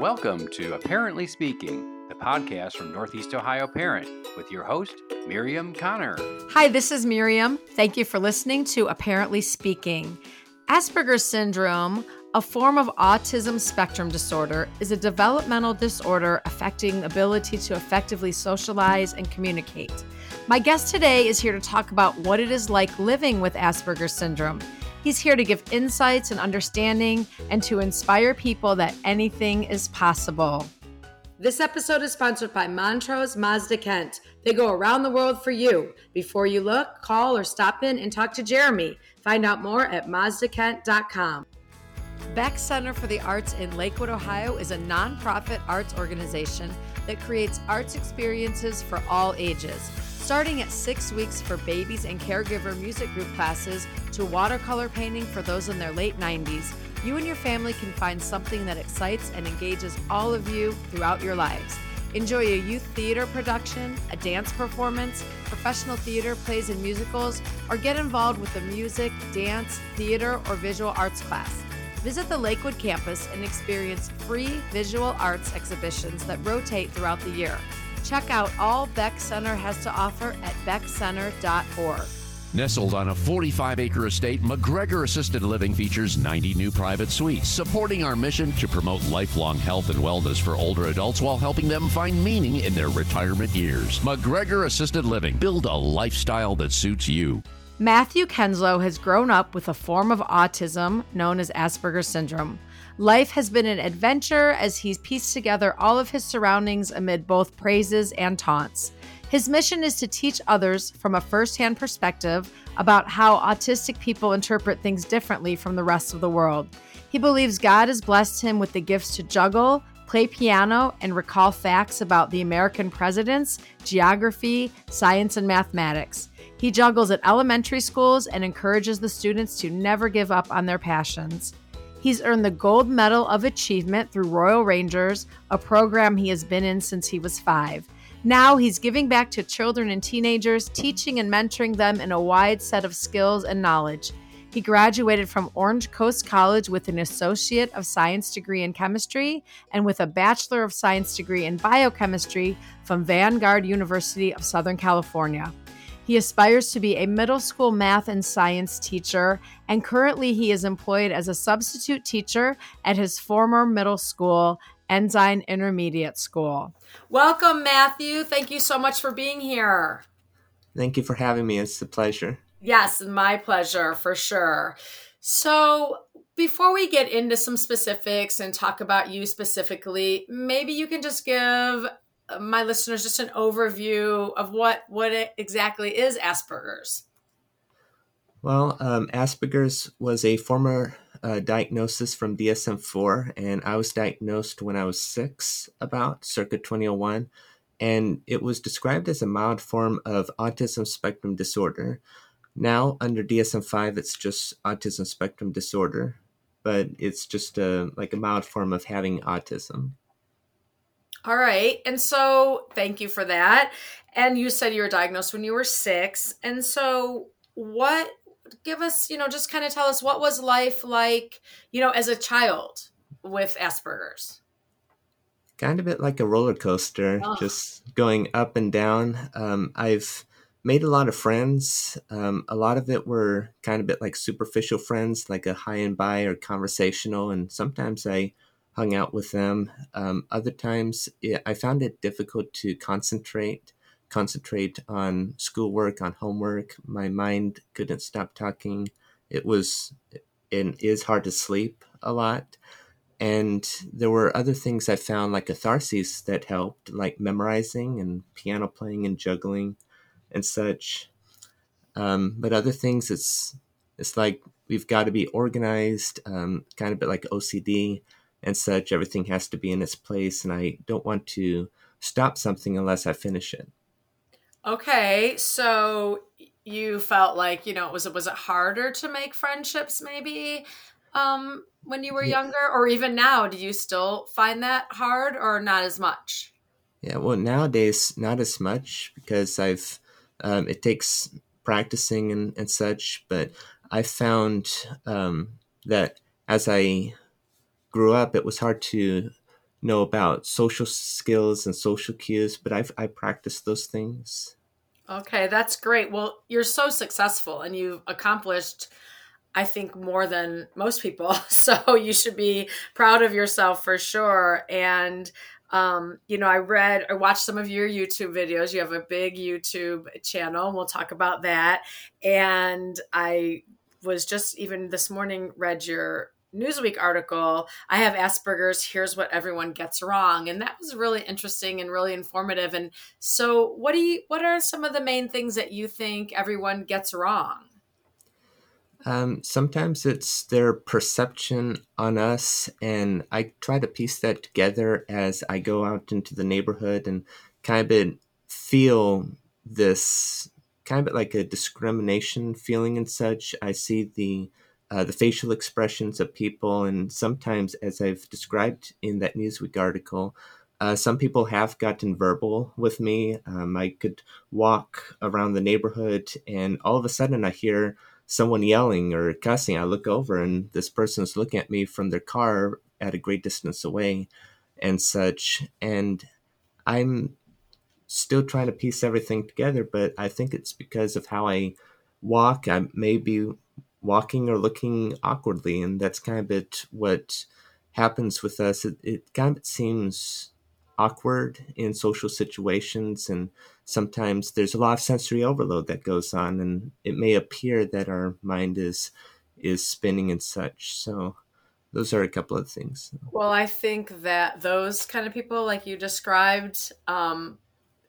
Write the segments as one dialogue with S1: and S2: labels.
S1: Welcome to Apparently Speaking, the podcast from Northeast Ohio Parent, with your host, Miriam Connor.
S2: Hi, this is Miriam. Thank you for listening to Apparently Speaking. Asperger's syndrome, a form of autism spectrum disorder, is a developmental disorder affecting ability to effectively socialize and communicate. My guest today is here to talk about what it is like living with Asperger's syndrome He's here to give insights and understanding and to inspire people that anything is possible. This episode is sponsored by Montrose Mazda Kent. They go around the world for you. Before you look, call or stop in and talk to Jeremy. Find out more at mazdakent.com. Beck Center for the Arts in Lakewood, Ohio is a nonprofit arts organization that creates arts experiences for all ages starting at six weeks for babies and caregiver music group classes to watercolor painting for those in their late 90s, you and your family can find something that excites and engages all of you throughout your lives. Enjoy a youth theater production, a dance performance, professional theater, plays, and musicals, or get involved with a music, dance, theater, or visual arts class. Visit the Lakewood campus and experience free visual arts exhibitions that rotate throughout the year. Check out all Beck Center has to offer at beckcenter.org.
S3: Nestled on a 45 acre estate, McGregor Assisted Living features 90 new private suites, supporting our mission to promote lifelong health and wellness for older adults while helping them find meaning in their retirement years. McGregor Assisted Living. Build a lifestyle that suits you.
S2: Matthew Kenslow has grown up with a form of autism known as Asperger's syndrome. Life has been an adventure as he's pieced together all of his surroundings amid both praises and taunts. His mission is to teach others from a firsthand perspective about how autistic people interpret things differently from the rest of the world. He believes God has blessed him with the gifts to juggle, play piano, and recall facts about the American presidents, geography, science, and mathematics. He juggles at elementary schools and encourages the students to never give up on their passions. He's earned the Gold Medal of Achievement through Royal Rangers, a program he has been in since he was five. Now he's giving back to children and teenagers, teaching and mentoring them in a wide set of skills and knowledge. He graduated from Orange Coast College with an Associate of Science degree in chemistry and with a Bachelor of Science degree in biochemistry from Vanguard University of Southern California. He aspires to be a middle school math and science teacher, and currently he is employed as a substitute teacher at his former middle school, Ensign Intermediate School. Welcome, Matthew. Thank you so much for being here.
S4: Thank you for having me. It's a pleasure.
S2: Yes, my pleasure for sure. So, before we get into some specifics and talk about you specifically, maybe you can just give my listeners just an overview of what what exactly is Asperger's.
S4: Well, um, Asperger's was a former uh, diagnosis from DSM-4, and I was diagnosed when I was six, about circa 2001, and it was described as a mild form of autism spectrum disorder. Now, under DSM-5, it's just autism spectrum disorder, but it's just a like a mild form of having autism.
S2: All right. And so thank you for that. And you said you were diagnosed when you were six. And so what give us, you know, just kind of tell us what was life like, you know, as a child with Asperger's?
S4: Kind of bit like a roller coaster, oh. just going up and down. Um, I've made a lot of friends. Um, a lot of it were kind of bit like superficial friends, like a hi and bye or conversational. And sometimes I hung out with them. Um, other times, it, I found it difficult to concentrate, concentrate on schoolwork, on homework. My mind couldn't stop talking. It was and is hard to sleep a lot. And there were other things I found like catharsis that helped, like memorizing and piano playing and juggling and such. Um, but other things, it's it's like we've got to be organized, um, kind of bit like OCD and such. Everything has to be in its place, and I don't want to stop something unless I finish it.
S2: Okay, so you felt like you know was it was it harder to make friendships maybe um, when you were yeah. younger, or even now? Do you still find that hard, or not as much?
S4: Yeah, well, nowadays not as much because I've um, it takes practicing and, and such, but I found um, that as I grew up, it was hard to know about social skills and social cues, but I've I practice those things.
S2: Okay, that's great. Well, you're so successful and you've accomplished I think more than most people. So you should be proud of yourself for sure. And um, you know, I read or watched some of your YouTube videos. You have a big YouTube channel, and we'll talk about that. And I was just even this morning read your Newsweek article. I have Asperger's. Here's what everyone gets wrong, and that was really interesting and really informative. And so, what do you? What are some of the main things that you think everyone gets wrong?
S4: Um, sometimes it's their perception on us, and I try to piece that together as I go out into the neighborhood and kind of feel this kind of like a discrimination feeling and such. I see the uh, the facial expressions of people, and sometimes, as I've described in that Newsweek article, uh, some people have gotten verbal with me. Um, I could walk around the neighborhood, and all of a sudden, I hear someone yelling or cussing, I look over and this person is looking at me from their car at a great distance away and such. And I'm still trying to piece everything together, but I think it's because of how I walk. I may be walking or looking awkwardly, and that's kind of it what happens with us. It, it kind of seems awkward in social situations and sometimes there's a lot of sensory overload that goes on and it may appear that our mind is is spinning and such so those are a couple of things
S2: well i think that those kind of people like you described um,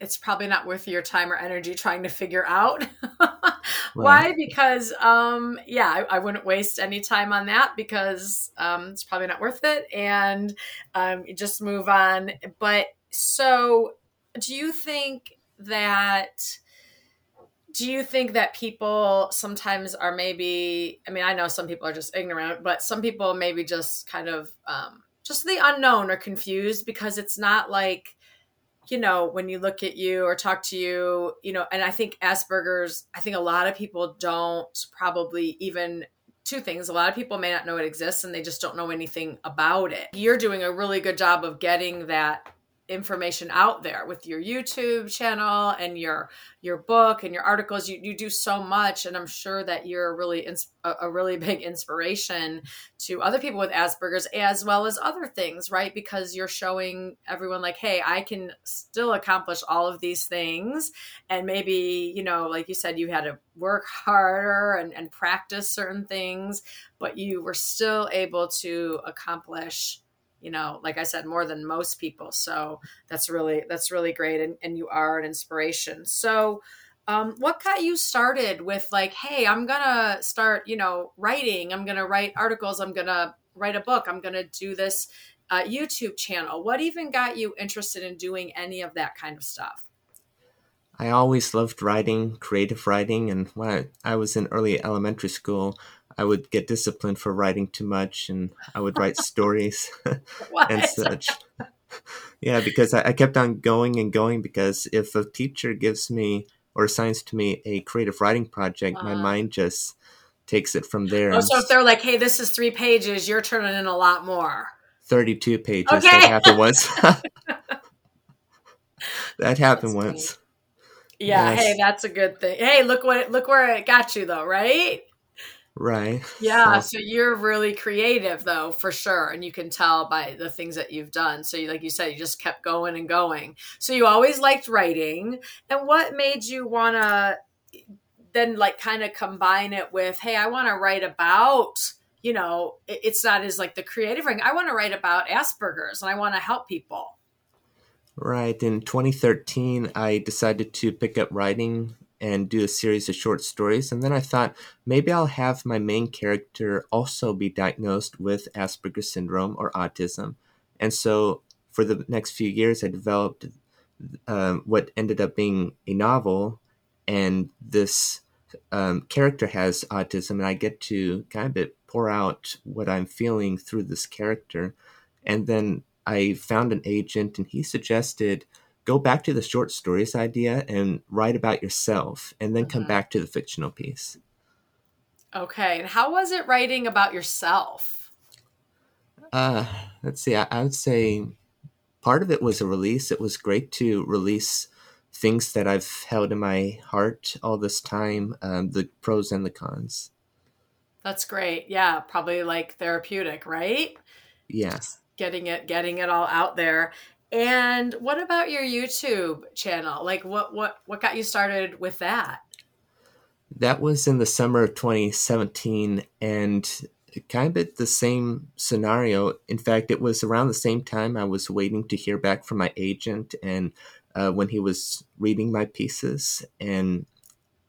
S2: it's probably not worth your time or energy trying to figure out. Why? Because um yeah I, I, wouldn't waste any time on that because um it's probably not worth it and um just move on. But so do you think that do you think that people sometimes are maybe i mean i know some people are just ignorant but some people maybe just kind of um, just the unknown or confused because it's not like you know, when you look at you or talk to you, you know, and I think Asperger's, I think a lot of people don't probably even two things. A lot of people may not know it exists and they just don't know anything about it. You're doing a really good job of getting that information out there with your YouTube channel and your your book and your articles. You you do so much, and I'm sure that you're really ins- a really big inspiration to other people with Asperger's as well as other things, right? Because you're showing everyone like, hey, I can still accomplish all of these things, and maybe you know, like you said, you had to work harder and, and practice certain things, but you were still able to accomplish you know like i said more than most people. So that's really that's really great. And, and you are an inspiration. So um, what got you started with like hey i'm gonna start you know writing. I'm gonna write articles. I'm gonna write a book. I'm gonna do this uh, youtube channel. What even got you interested in doing any of that kind of stuff
S4: i always loved writing creative writing and when I, I was in early elementary school I would get disciplined for writing too much, and I would write stories and such. yeah, because I, I, kept on going and going. Because if a teacher gives me or assigns to me a creative writing project, uh, my uh-huh. mind just takes it from there.
S2: Oh, so if they're like, "Hey, this is three pages," you're turning in a lot more.
S4: Thirty-two pages. Okay. That happened once. that happened that's once.
S2: Yeah. Yes. Hey, that's a good thing. Hey, look what look where it got you, though, right?
S4: Right.
S2: Yeah. So, so, you're really creative, though, for sure. And you can tell by the things that you've done. So, you, like you said, you just kept going and going. So, you always liked writing. And what made you want to then, like, kind of combine it with, hey, I want to write about, you know, it's not as like the creative ring. I want to write about Asperger's and I want to help people.
S4: Right. In 2013, I decided to pick up writing and do a series of short stories. And then I thought maybe I'll have my main character also be diagnosed with Asperger's syndrome or autism. And so for the next few years, I developed um, what ended up being a novel. And this um, character has autism, and I get to kind of pour out what I'm feeling through this character. And then I found an agent, and he suggested go back to the short stories idea and write about yourself and then come mm-hmm. back to the fictional piece.
S2: Okay. And how was it writing about yourself?
S4: Uh, let's see. I, I would say part of it was a release. It was great to release things that I've held in my heart all this time, um, the pros and the cons.
S2: That's great. Yeah, probably like therapeutic, right?
S4: Yes.
S2: Getting it getting it all out there. And what about your YouTube channel? Like what what what got you started with that?
S4: That was in the summer of 2017 and kind of the same scenario. In fact, it was around the same time I was waiting to hear back from my agent and uh, when he was reading my pieces and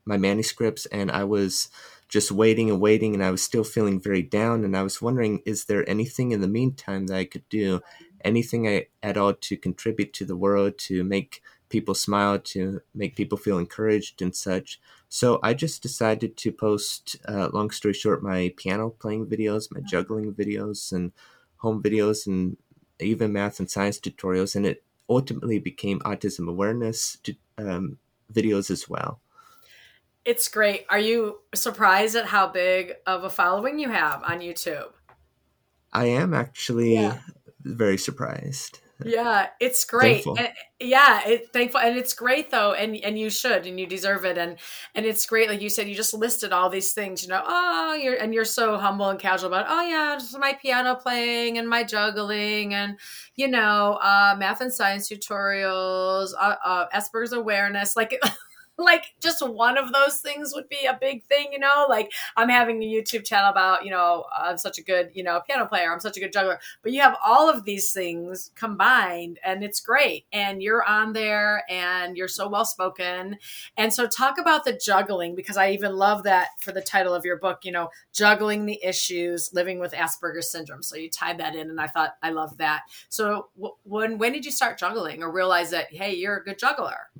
S4: my manuscripts and I was just waiting and waiting and I was still feeling very down and I was wondering is there anything in the meantime that I could do anything I, at all to contribute to the world to make people smile to make people feel encouraged and such so I just decided to post, uh, long story short, my piano playing videos, my juggling videos, and home videos, and even math and science tutorials. And it ultimately became autism awareness to, um, videos as well.
S2: It's great. Are you surprised at how big of a following you have on YouTube?
S4: I am actually yeah. very surprised
S2: yeah it's great and, yeah it thankful and it's great though and and you should and you deserve it and and it's great like you said you just listed all these things you know oh you're and you're so humble and casual about oh yeah just my piano playing and my juggling and you know uh math and science tutorials uh, uh asperger's awareness like like just one of those things would be a big thing, you know? Like I'm having a YouTube channel about, you know, I'm such a good, you know, piano player, I'm such a good juggler. But you have all of these things combined and it's great. And you're on there and you're so well spoken. And so talk about the juggling because I even love that for the title of your book, you know, juggling the issues living with Asperger's syndrome. So you tied that in and I thought I love that. So when when did you start juggling or realize that hey, you're a good juggler?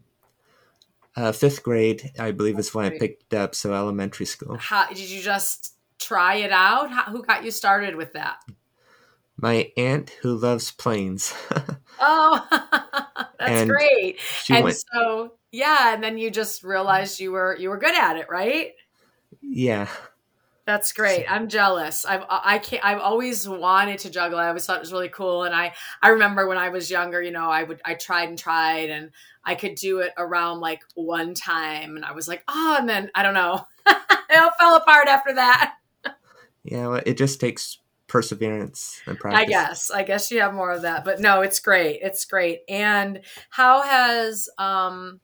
S4: Uh, fifth grade, I believe, is when I picked up. So elementary school.
S2: How did you just try it out? How, who got you started with that?
S4: My aunt, who loves planes.
S2: oh, that's and great. And went, so, yeah, and then you just realized you were you were good at it, right?
S4: Yeah.
S2: That's great. I'm jealous. I've I can't. I've always wanted to juggle. I always thought it was really cool. And I I remember when I was younger, you know, I would I tried and tried, and I could do it around like one time, and I was like, oh, and then I don't know, it all fell apart after that.
S4: yeah, well, it just takes perseverance and practice.
S2: I guess. I guess you have more of that, but no, it's great. It's great. And how has um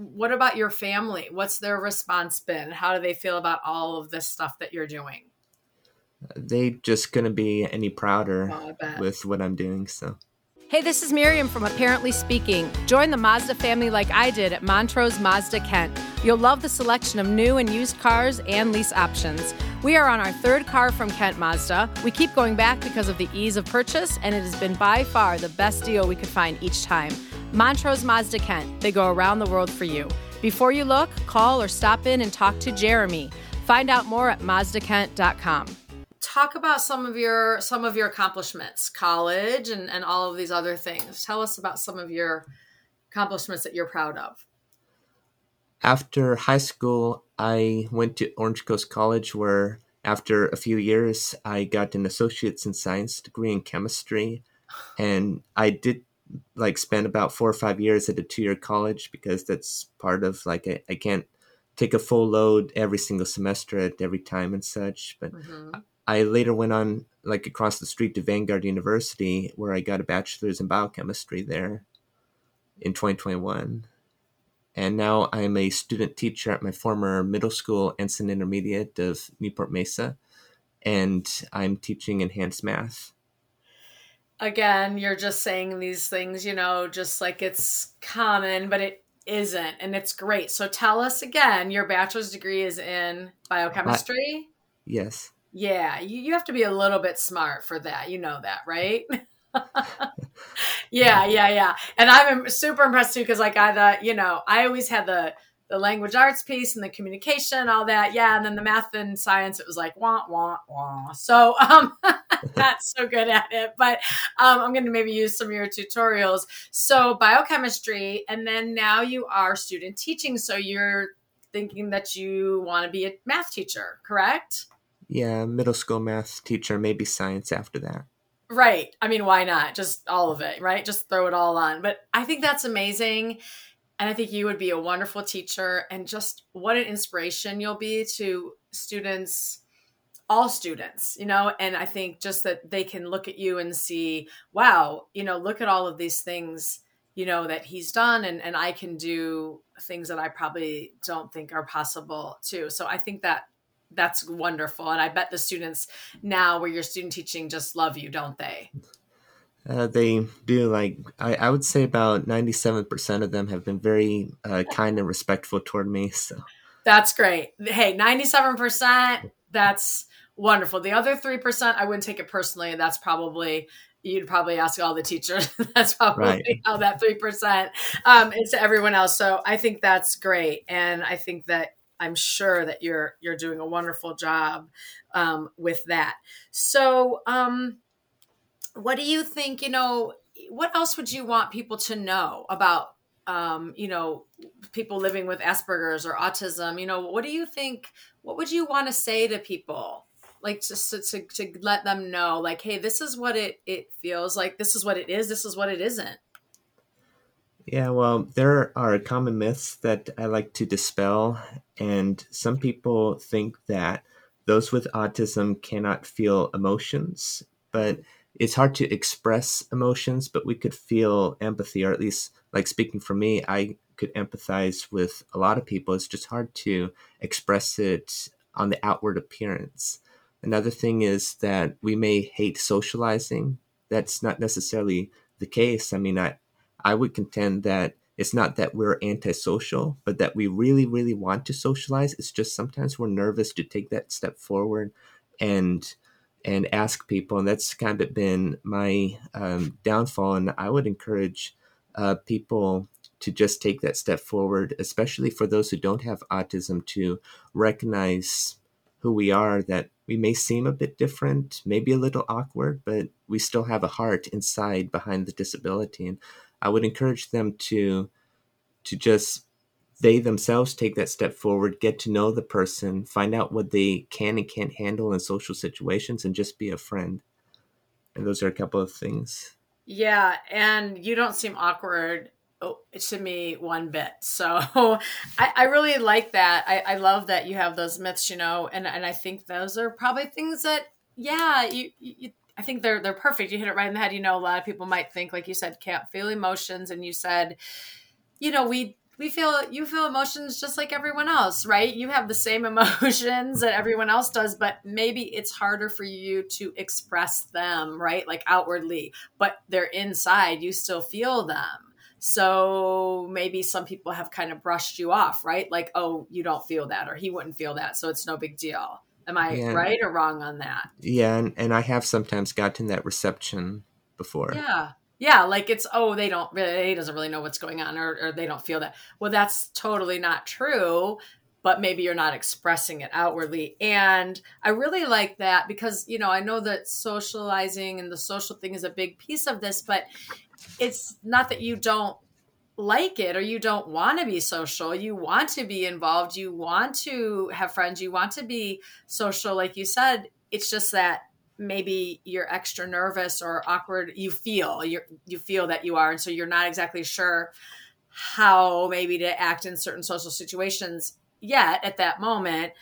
S2: what about your family? What's their response been? How do they feel about all of this stuff that you're doing?
S4: They just couldn't be any prouder oh, with what I'm doing. So.
S2: Hey, this is Miriam from Apparently Speaking. Join the Mazda family like I did at Montrose Mazda Kent. You'll love the selection of new and used cars and lease options. We are on our third car from Kent Mazda. We keep going back because of the ease of purchase, and it has been by far the best deal we could find each time. Montrose Mazda Kent. They go around the world for you. Before you look, call or stop in and talk to Jeremy. Find out more at mazdakent.com. Talk about some of your some of your accomplishments, college and, and all of these other things. Tell us about some of your accomplishments that you're proud of.
S4: After high school, I went to Orange Coast College where after a few years I got an associate's in science degree in chemistry and I did like spent about four or five years at a two year college because that's part of like I, I, can't take a full load every single semester at every time and such. But mm-hmm. I later went on like across the street to Vanguard University where I got a bachelor's in biochemistry there in 2021. And now I'm a student teacher at my former middle school, Ensign Intermediate of Newport Mesa, and I'm teaching enhanced math
S2: again, you're just saying these things, you know, just like it's common, but it isn't. And it's great. So tell us again, your bachelor's degree is in biochemistry?
S4: yes.
S2: Yeah, you, you have to be a little bit smart for that. You know that, right? yeah, yeah, yeah. And I'm super impressed too because, like, I thought, you know, I always had the the language arts piece and the communication, all that. Yeah. And then the math and science, it was like, wah, wah, wah. So, um, not so good at it, but, um, I'm going to maybe use some of your tutorials. So biochemistry, and then now you are student teaching. So you're thinking that you want to be a math teacher, correct?
S4: Yeah. Middle school math teacher, maybe science after that.
S2: Right. I mean, why not? Just all of it, right? Just throw it all on. But I think that's amazing. And I think you would be a wonderful teacher and just what an inspiration you'll be to students, all students, you know? And I think just that they can look at you and see, wow, you know, look at all of these things, you know, that he's done and, and I can do things that I probably don't think are possible too. So I think that that's wonderful. And I bet the students now where you're student teaching just love you, don't they?
S4: Uh, they do like I, I would say about 97% of them have been very uh, kind and respectful toward me so.
S2: That's great. Hey 97% that's wonderful. The other 3% i wouldn't take it personally. That's probably you'd probably ask all the teachers. That's probably right. how that 3% um, is to everyone else. So i think that's great and i think that I'm sure that you're you're doing a wonderful job um, with that. So, um, what do you think? You know, what else would you want people to know about? Um, you know, people living with Asperger's or autism. You know, what do you think? What would you want to say to people? Like just to, to, to let them know, like, hey, this is what it it feels like. This is what it is. This is what it isn't.
S4: Yeah, well, there are common myths that I like to dispel, and some people think that those with autism cannot feel emotions, but it's hard to express emotions, but we could feel empathy, or at least, like speaking for me, I could empathize with a lot of people. It's just hard to express it on the outward appearance. Another thing is that we may hate socializing. That's not necessarily the case. I mean, I, I would contend that it's not that we're antisocial, but that we really, really want to socialize. It's just sometimes we're nervous to take that step forward and and ask people, and that's kind of been my um, downfall. And I would encourage uh, people to just take that step forward, especially for those who don't have autism, to recognize who we are. That we may seem a bit different, maybe a little awkward, but we still have a heart inside behind the disability. And I would encourage them to to just they themselves take that step forward, get to know the person, find out what they can and can't handle in social situations, and just be a friend. And those are a couple of things.
S2: Yeah, and you don't seem awkward oh, to me one bit. So I, I really like that. I, I love that you have those myths, you know, and, and I think those are probably things that, yeah, you, you I think they're they're perfect. You hit it right in the head. You know, a lot of people might think, like you said, can't feel emotions, and you said, you know, we we feel you feel emotions just like everyone else, right? You have the same emotions that everyone else does, but maybe it's harder for you to express them, right? Like outwardly, but they're inside. You still feel them. So maybe some people have kind of brushed you off, right? Like, oh, you don't feel that, or he wouldn't feel that, so it's no big deal Am I yeah. right or wrong on that?
S4: Yeah, and, and I have sometimes gotten that reception before.
S2: Yeah. Yeah, like it's oh they don't really he doesn't really know what's going on or, or they don't feel that. Well, that's totally not true, but maybe you're not expressing it outwardly. And I really like that because you know I know that socializing and the social thing is a big piece of this, but it's not that you don't like it or you don't want to be social you want to be involved you want to have friends you want to be social like you said it's just that maybe you're extra nervous or awkward. You feel you you feel that you are and so you're not exactly sure how maybe to act in certain social situations yet at that moment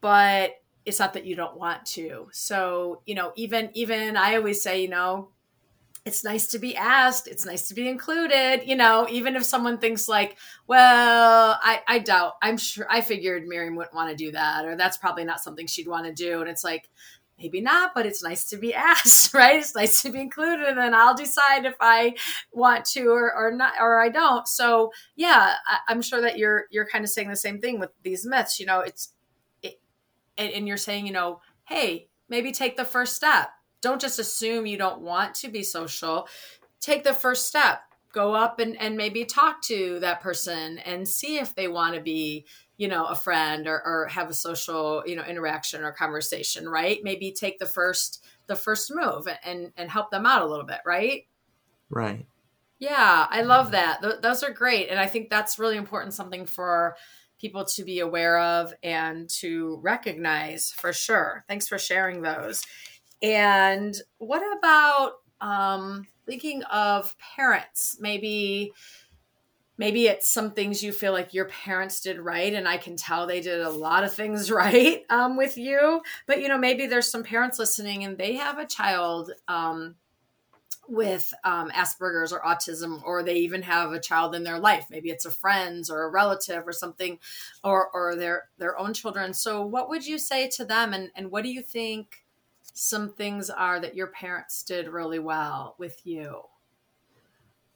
S2: but it's not that you don't want to. So you know even even i always say you know it's nice to be asked. It's nice to be included. You know even if someone thinks like well i i doubt i'm sure i figured miriam wouldn't want to do that or that's probably not something she'd want to do. And it's like maybe not but it's nice to be asked right it's nice to be included and then i'll decide if i want to or, or not or i don't so yeah I, am sure that you're you're kind of saying the same thing with these myths you know it's it, and, and you're saying you know hey maybe take the first step don't just assume you don't want to be social. Take the first step. Go up and, and maybe talk to that person and see if they want to be, you know, a friend or, or have a social, you know, interaction or conversation, right? Maybe take the first the first move and and help them out a little bit, right?
S4: Right.
S2: Yeah, I love that. Th- those are great. And I think that's really important something for people to be aware of and to recognize for sure. Thanks for sharing those. And what about um, thinking of parents? Maybe maybe it's some things you feel like your parents did right and i can tell they did a lot of things right um, with you. But you know maybe there's some parents listening and they have a child um, with um, asperger's or autism or they even have a child in their life. Maybe it's a friend's or a relative or something or or their their own children. So what would you say to them and and what do you think some things are that your parents did really well with you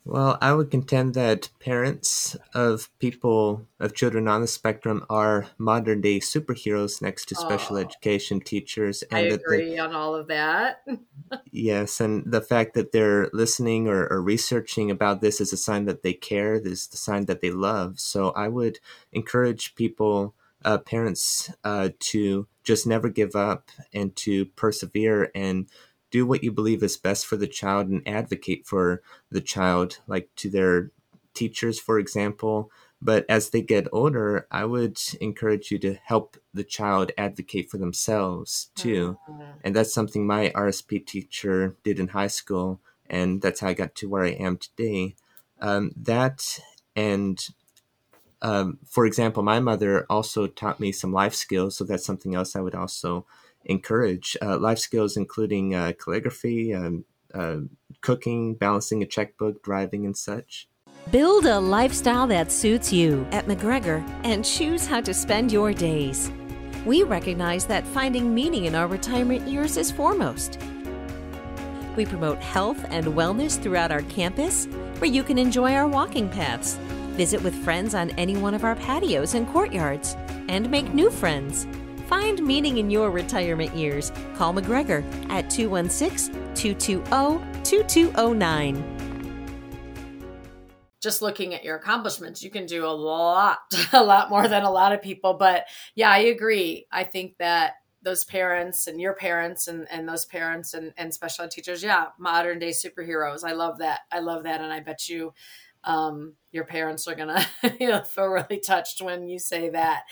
S4: well, I would contend that parents of people, of children on the spectrum, are modern day superheroes next to special oh, education teachers.
S2: And I agree on all of that.
S4: yes, and the fact that they're listening or, or, researching about this is a sign that they care, this is the sign that they love. So I would encourage people, uh, parents, uh, to just never give up and to persevere and do what you believe is best for the child and advocate for the child, like to their teachers, for example. But as they get older, I would encourage you to help the child advocate for themselves too. Mm-hmm. And that's something my RSP teacher did in high school. And that's how I got to where I am today. Um, that and um, for example, my mother also taught me some life skills. So that's something else I would also encourage uh, life skills, including uh, calligraphy, um, uh, cooking, balancing a checkbook, driving, and such.
S5: Build a lifestyle that suits you at McGregor and choose how to spend your days. We recognize that finding meaning in our retirement years is foremost. We promote health and wellness throughout our campus where you can enjoy our walking paths, visit with friends on any one of our patios and courtyards, and make new friends. Find meaning in your retirement years. Call McGregor at 216 220 2209
S2: just looking at your accomplishments, you can do a lot, a lot more than a lot of people. But yeah, I agree. I think that those parents and your parents and, and those parents and, and special ed teachers, yeah, modern day superheroes. I love that. I love that. And I bet you um, your parents are to you know, feel really touched when you say that.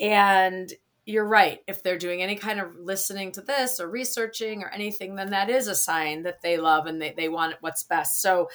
S2: And you're right. If they're doing any kind of listening to this or researching or anything, then that is a sign that they love and they, they want what's best. So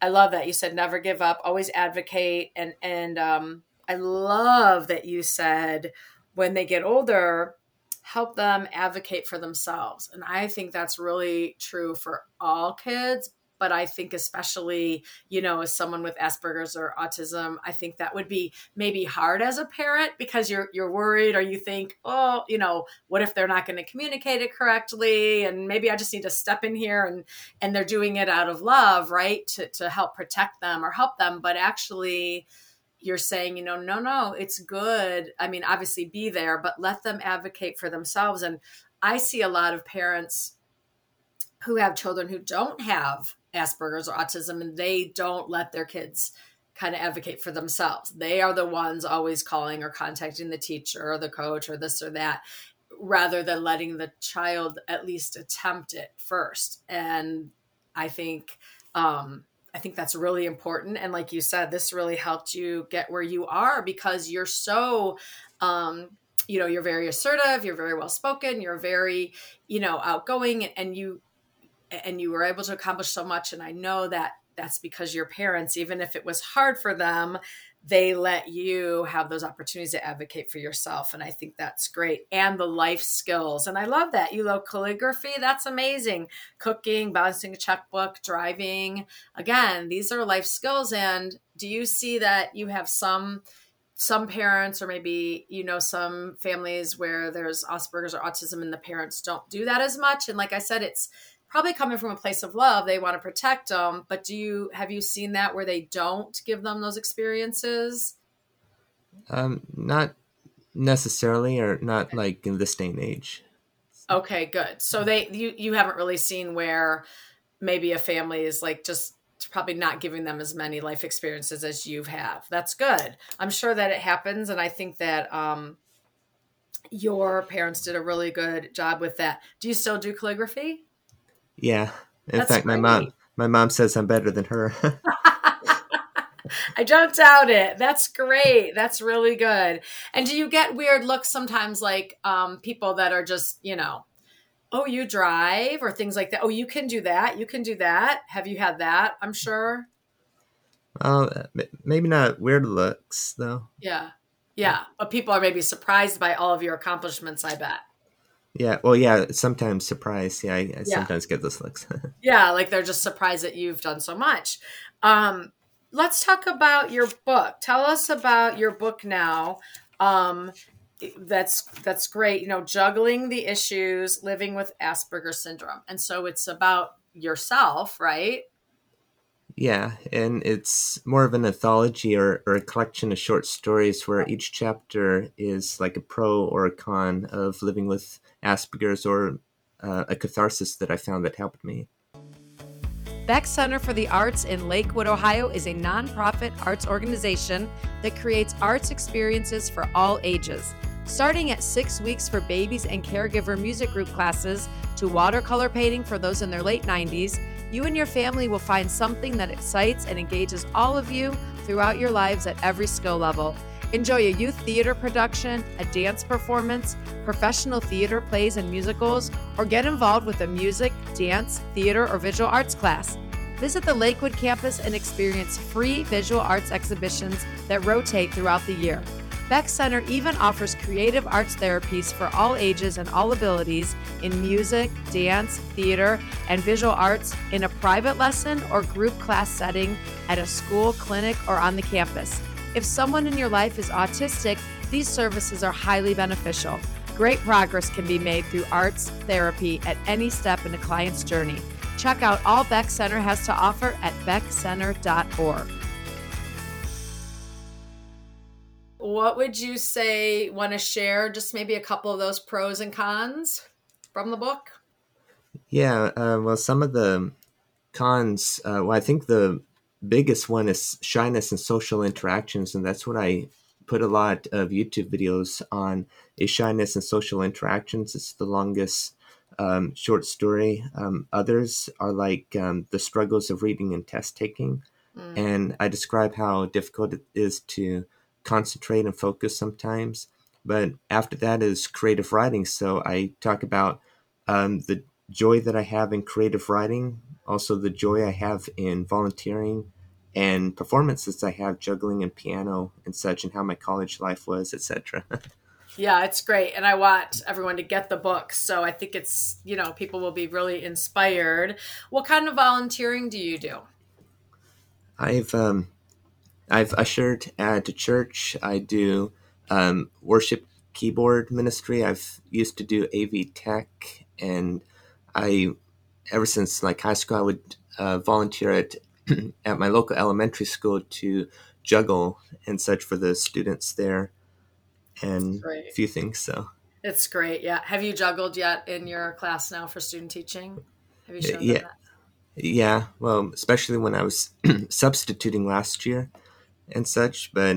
S2: I love that you said never give up, always advocate. And, and, um, I love that you said when they get older, help them advocate for themselves. And I think that's really true for all kids, but I think especially, you know, as someone with Asperger's or autism, I think that would be maybe hard as a parent because you're you're worried or you think, oh, you know, what if they're not going to communicate it correctly and maybe I just need to step in here and and they're doing it out of love, right? To to help protect them or help them, but actually you're saying, you know, no, no, it's good. I mean, obviously be there, but let them advocate for themselves and I see a lot of parents who have children who don't have Asperger's or autism and they don't let their kids kind of advocate for themselves. They are the ones always calling or contacting the teacher or the coach or this or that rather than letting the child at least attempt it first. And I think um I think that's really important and like you said this really helped you get where you are because you're so um you know you're very assertive you're very well spoken you're very you know outgoing and you and you were able to accomplish so much. And i know that that's because your parents even if it was hard for them they let you have those opportunities to advocate for yourself. And i think that's great. And the life skills. And i love that. You love calligraphy. That's amazing. Cooking balancing a checkbook driving. Again these are life skills. And do you see that you have some some parents or maybe you know some families where there's asperger's or autism and the parents don't do that as much? And like i said it's probably coming from a place of love they want to protect them but do you have you seen that where they don't give them those experiences?
S4: Um not necessarily or not like in this day and age.
S2: Okay good. So they you you haven't really seen where maybe a family is like just probably not giving them as many life experiences as you have. That's good. I'm sure that it happens and i think that um your parents did a really good job with that. Do you still do calligraphy
S4: yeah. In That's fact, great. my mom my mom says I'm better than her.
S2: I don't doubt it. That's great. That's really good. And do you get weird looks sometimes like um, people that are just, you know, oh, you drive or things like that. Oh, you can do that. You can do that. Have you had that? I'm sure.
S4: Well, maybe not weird looks though.
S2: Yeah. Yeah. But people are maybe surprised by all of your accomplishments, I bet.
S4: Yeah. Well, yeah, sometimes surprise. Yeah. I, I yeah. sometimes get those looks.
S2: yeah. Like they're just surprised that you've done so much. Um, let's talk about your book. Tell us about your book now. Um, that's that's great you know juggling the issues living with asperger's syndrome and so it's about yourself right
S4: yeah and it's more of an anthology or, or a collection of short stories where each chapter is like a pro or a con of living with asperger's or uh, a catharsis that i found that helped me
S2: Beck Center for the Arts in Lakewood, Ohio is a nonprofit arts organization that creates arts experiences for all ages. Starting at six weeks for babies and caregiver music group classes to watercolor painting for those in their late 90s, you and your family will find something that excites and engages all of you throughout your lives at every skill level. Enjoy a youth theater production, a dance performance, professional theater plays and musicals, or get involved with a music, dance, theater, or visual arts class. Visit the Lakewood campus and experience free visual arts exhibitions that rotate throughout the year. Beck Center even offers creative arts therapies for all ages and all abilities in music, dance, theater, and visual arts in a private lesson or group class setting at a school, clinic, or on the campus. If someone in your life is autistic, these services are highly beneficial. Great progress can be made through arts therapy at any step in a client's journey. Check out all Beck Center has to offer at beckcenter.org. What would you say, want to share just maybe a couple of those pros and cons from the book?
S4: Yeah, uh, well, some of the cons, uh, well, I think the biggest one is shyness and social interactions, and that's what I put a lot of YouTube videos on. Is shyness and social interactions. It's the longest um, short story. Um, others are like um, the struggles of reading and test taking, mm. and I describe how difficult it is to concentrate and focus sometimes. But after that is creative writing. So I talk about um, the joy that I have in creative writing, also the joy I have in volunteering and performances I have juggling and piano and such, and how my college life was, etc.
S2: yeah, it's great, and I want everyone to get the book. So I think it's you know people will be really inspired. What kind of volunteering do you do?
S4: I've um, I've ushered at a church. I do um, worship keyboard ministry. I've used to do AV tech, and I ever since like high school, I would uh, volunteer at at my local elementary school to juggle and such for the students there and a few things so.
S2: It's great yeah. Have you juggled yet in your class now for student teaching? Have you shown
S4: yeah. yeah well especially when i was substituting last year and such but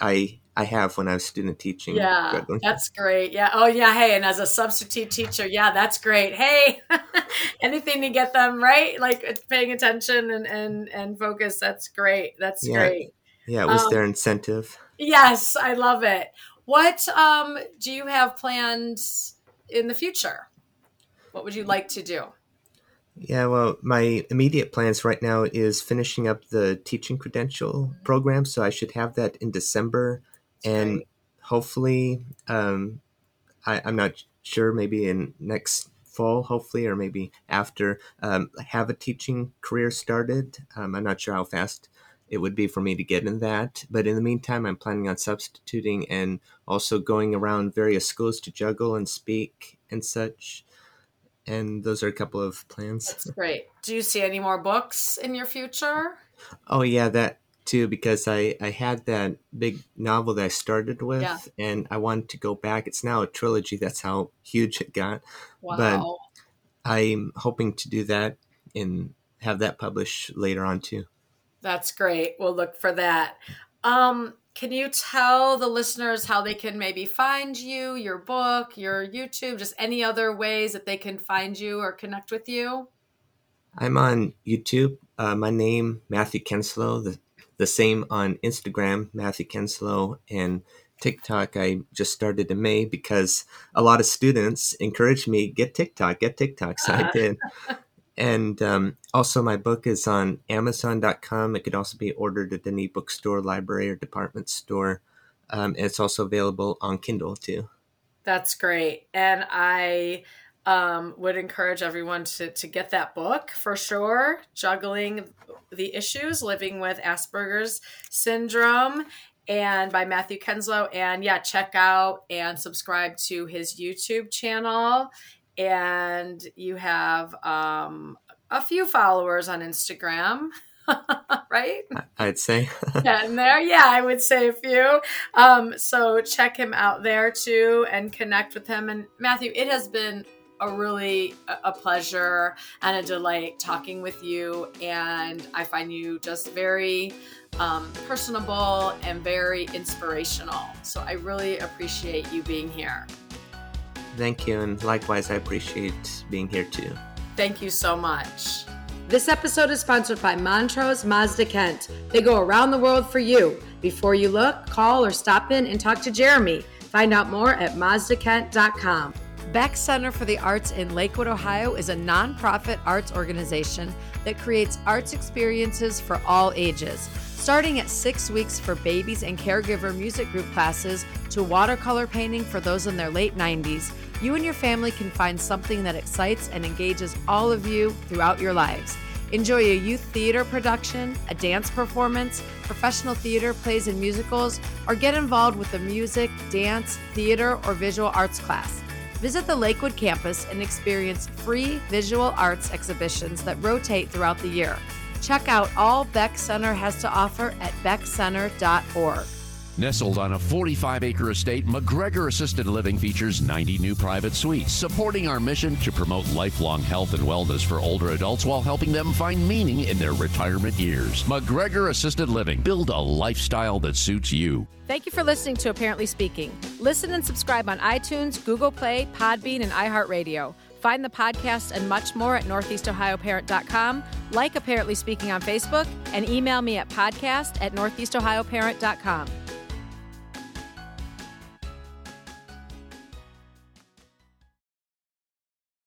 S4: i I have when I was student teaching.
S2: Yeah, that's great. Yeah. Oh, yeah. Hey, and as a substitute teacher, yeah, that's great. Hey, anything to get them right, like uh, paying attention and and and focus. That's great. That's
S4: yeah.
S2: great.
S4: Yeah, it was um, their incentive.
S2: Yes, I love it. What um do you have planned in the future? What would you like to do?
S4: Yeah, well, my immediate plans right now is finishing up the teaching credential program, so I should have that in December and right. hopefully, um, I, am not sure, maybe in next fall, hopefully, or maybe after, um, have a teaching career started. Um, I'm not sure how fast it would be for me to get in that. But in the meantime, I'm planning on substituting and also going around various schools to juggle and speak and such. And those are a couple of plans.
S2: That's great. Do you see any more books in your future?
S4: Oh yeah, that too because I I had that big novel that I started with, yeah. and I wanted to go back. It's now a trilogy. That's how huge it got. Wow. But I'm hoping to do that and have that published later on too.
S2: That's great. We'll look for that. Um, can you tell the listeners how they can maybe find you, your book, your YouTube, just any other ways that they can find you or connect with you?
S4: I'm on YouTube. Uh, my name Matthew Kenslow. The the same on Instagram, Matthew Kenslow, and TikTok I just started in May because a lot of students encouraged me get TikTok, get TikTok, so I did. And um, also, my book is on Amazon.com. It could also be ordered at any bookstore, library, or department store. Um, and it's also available on Kindle too.
S2: That's great. And I um, would encourage everyone to, to get that book for sure. Juggling the Issues Living with Asperger's Syndrome and by Matthew Kenslow. And yeah, check out and subscribe to his YouTube channel and you have um, a few followers on Instagram. right?
S4: I'd say.
S2: yeah, and there, yeah, I would say a few. Um, so check him out there too and connect with him. And Matthew, it has been a really a pleasure and a delight talking with you. And I find you just very um, personable and very inspirational. So I really appreciate you being here.
S4: Thank you, and likewise, I appreciate being here too.
S2: Thank you so much. This episode is sponsored by Montrose Mazda Kent. They go around the world for you. Before you look, call or stop in and talk to Jeremy. Find out more at mazdakent.com. Beck Center for the Arts in Lakewood, Ohio is a nonprofit arts organization that creates arts experiences for all ages. Starting at six weeks for babies and caregiver music group classes to watercolor painting for those in their late 90s, you and your family can find something that excites and engages all of you throughout your lives. Enjoy a youth theater production, a dance performance, professional theater, plays, and musicals, or get involved with a music, dance, theater, or visual arts class. Visit the Lakewood campus and experience free visual arts exhibitions that rotate throughout the year. Check out all Beck Center has to offer at beckcenter.org.
S3: Nestled on a 45 acre estate, McGregor Assisted Living features 90 new private suites, supporting our mission to promote lifelong health and wellness for older adults while helping them find meaning in their retirement years. McGregor Assisted Living. Build a lifestyle that suits you.
S2: Thank you for listening to Apparently Speaking. Listen and subscribe on iTunes, Google Play, Podbean, and iHeartRadio. Find the podcast and much more at northeastohioparent.com, like Apparently Speaking on Facebook, and email me at podcast at northeastohioparent.com.